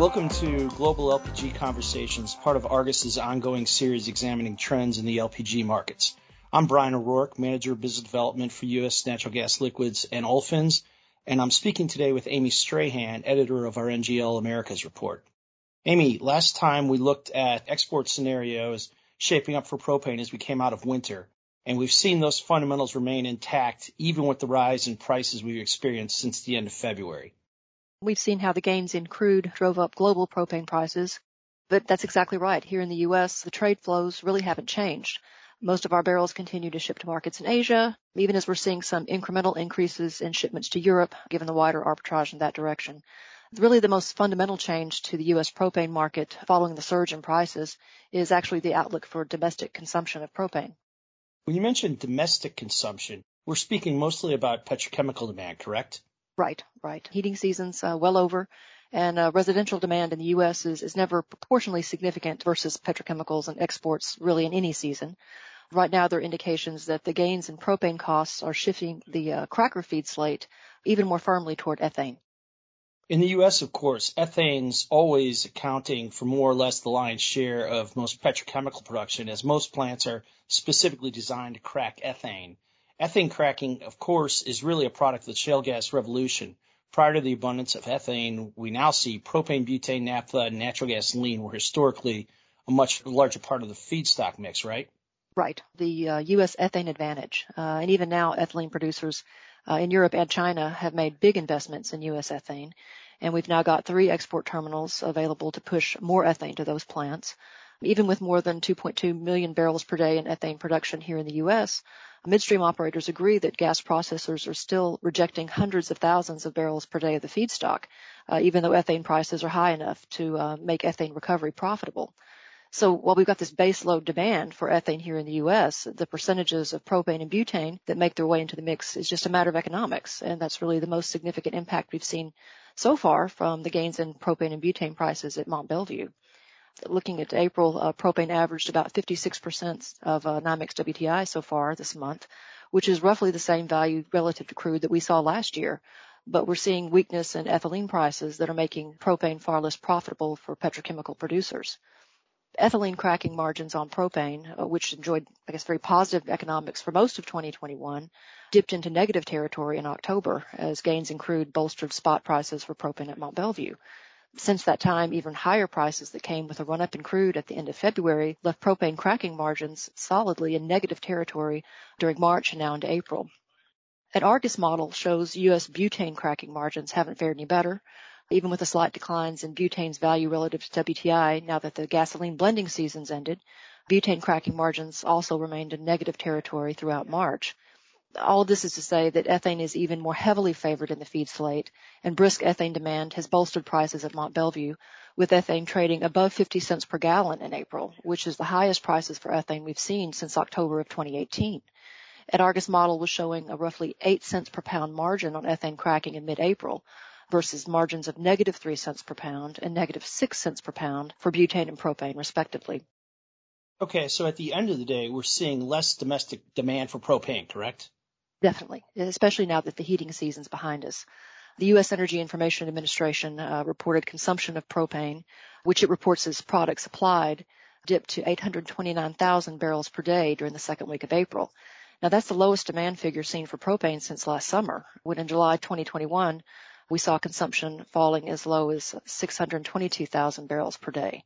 Welcome to Global LPG Conversations, part of Argus's ongoing series examining trends in the LPG markets. I'm Brian O'Rourke, Manager of Business Development for U.S. Natural Gas Liquids and Olefins, and I'm speaking today with Amy Strahan, editor of our NGL Americas report. Amy, last time we looked at export scenarios shaping up for propane as we came out of winter, and we've seen those fundamentals remain intact even with the rise in prices we've experienced since the end of February. We've seen how the gains in crude drove up global propane prices, but that's exactly right. Here in the U.S., the trade flows really haven't changed. Most of our barrels continue to ship to markets in Asia, even as we're seeing some incremental increases in shipments to Europe, given the wider arbitrage in that direction. Really the most fundamental change to the U.S. propane market following the surge in prices is actually the outlook for domestic consumption of propane. When you mention domestic consumption, we're speaking mostly about petrochemical demand, correct? Right, right. Heating season's uh, well over, and uh, residential demand in the U.S. Is, is never proportionally significant versus petrochemicals and exports really in any season. Right now, there are indications that the gains in propane costs are shifting the uh, cracker feed slate even more firmly toward ethane. In the U.S., of course, ethane's always accounting for more or less the lion's share of most petrochemical production, as most plants are specifically designed to crack ethane. Ethane cracking, of course, is really a product of the shale gas revolution. Prior to the abundance of ethane, we now see propane, butane, naphtha, and natural gasoline were historically a much larger part of the feedstock mix, right? Right. The uh, U.S. ethane advantage. Uh, and even now, ethylene producers uh, in Europe and China have made big investments in U.S. ethane. And we've now got three export terminals available to push more ethane to those plants. Even with more than 2.2 million barrels per day in ethane production here in the U.S., midstream operators agree that gas processors are still rejecting hundreds of thousands of barrels per day of the feedstock, uh, even though ethane prices are high enough to uh, make ethane recovery profitable. So while we've got this base load demand for ethane here in the U.S., the percentages of propane and butane that make their way into the mix is just a matter of economics. And that's really the most significant impact we've seen so far from the gains in propane and butane prices at Mont Belvieu looking at April, uh, propane averaged about 56% of uh, NYMEX WTI so far this month, which is roughly the same value relative to crude that we saw last year. But we're seeing weakness in ethylene prices that are making propane far less profitable for petrochemical producers. Ethylene cracking margins on propane, uh, which enjoyed, I guess, very positive economics for most of 2021, dipped into negative territory in October as gains in crude bolstered spot prices for propane at Mont Belvieu. Since that time, even higher prices that came with a run up in crude at the end of February left propane cracking margins solidly in negative territory during March and now into April. An Argus model shows U.S. butane cracking margins haven't fared any better, even with the slight declines in butane's value relative to WTI now that the gasoline blending season's ended. Butane cracking margins also remained in negative territory throughout March all this is to say that ethane is even more heavily favored in the feed slate, and brisk ethane demand has bolstered prices at Mont Belvieu, with ethane trading above 50 cents per gallon in April, which is the highest prices for ethane we've seen since October of 2018. An Argus model was showing a roughly 8 cents per pound margin on ethane cracking in mid-April versus margins of negative 3 cents per pound and negative 6 cents per pound for butane and propane respectively. Okay, so at the end of the day, we're seeing less domestic demand for propane, correct? Definitely, especially now that the heating season's behind us. The U.S. Energy Information Administration uh, reported consumption of propane, which it reports as product supplied, dipped to 829,000 barrels per day during the second week of April. Now that's the lowest demand figure seen for propane since last summer, when in July 2021 we saw consumption falling as low as 622,000 barrels per day.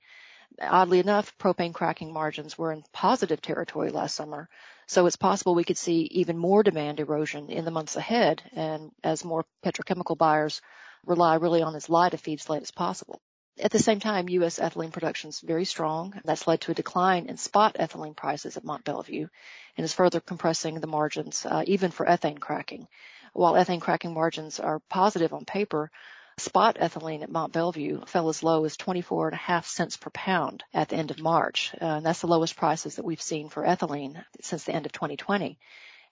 Oddly enough, propane cracking margins were in positive territory last summer, so it's possible we could see even more demand erosion in the months ahead and as more petrochemical buyers rely really on as light a feed slate as possible. At the same time, U.S. ethylene production is very strong. That's led to a decline in spot ethylene prices at Mont Belvieu and is further compressing the margins uh, even for ethane cracking. While ethane cracking margins are positive on paper, Spot ethylene at Mont Belvieu fell as low as 24 and a half cents per pound at the end of March. Uh, and that's the lowest prices that we've seen for ethylene since the end of 2020.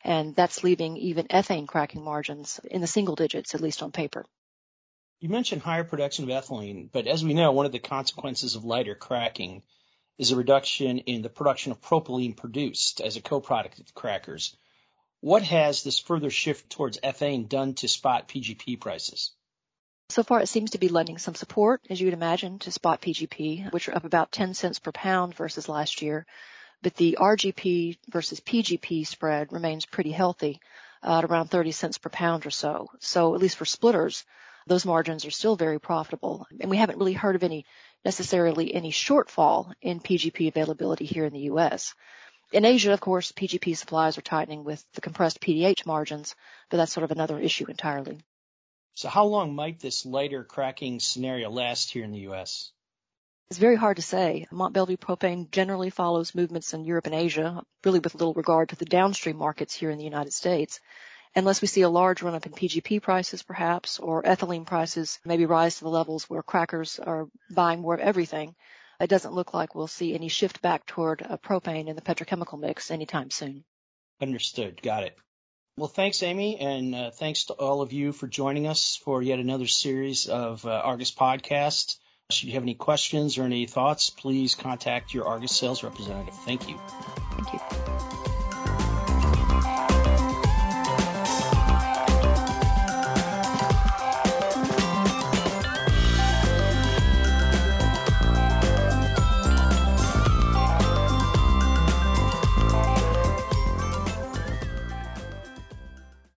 And that's leaving even ethane cracking margins in the single digits, at least on paper. You mentioned higher production of ethylene, but as we know, one of the consequences of lighter cracking is a reduction in the production of propylene produced as a co-product of the crackers. What has this further shift towards ethane done to spot PGP prices? So far, it seems to be lending some support, as you would imagine, to spot PGP, which are up about 10 cents per pound versus last year. But the RGP versus PGP spread remains pretty healthy uh, at around 30 cents per pound or so. So at least for splitters, those margins are still very profitable. And we haven't really heard of any necessarily any shortfall in PGP availability here in the U.S. In Asia, of course, PGP supplies are tightening with the compressed PDH margins, but that's sort of another issue entirely. So how long might this lighter cracking scenario last here in the U.S.? It's very hard to say. Mont Belvieu propane generally follows movements in Europe and Asia, really with little regard to the downstream markets here in the United States. Unless we see a large run up in PGP prices perhaps, or ethylene prices maybe rise to the levels where crackers are buying more of everything, it doesn't look like we'll see any shift back toward uh, propane in the petrochemical mix anytime soon. Understood. Got it. Well, thanks, Amy, and uh, thanks to all of you for joining us for yet another series of uh, Argus podcasts. Should you have any questions or any thoughts, please contact your Argus sales representative. Thank you. Thank you.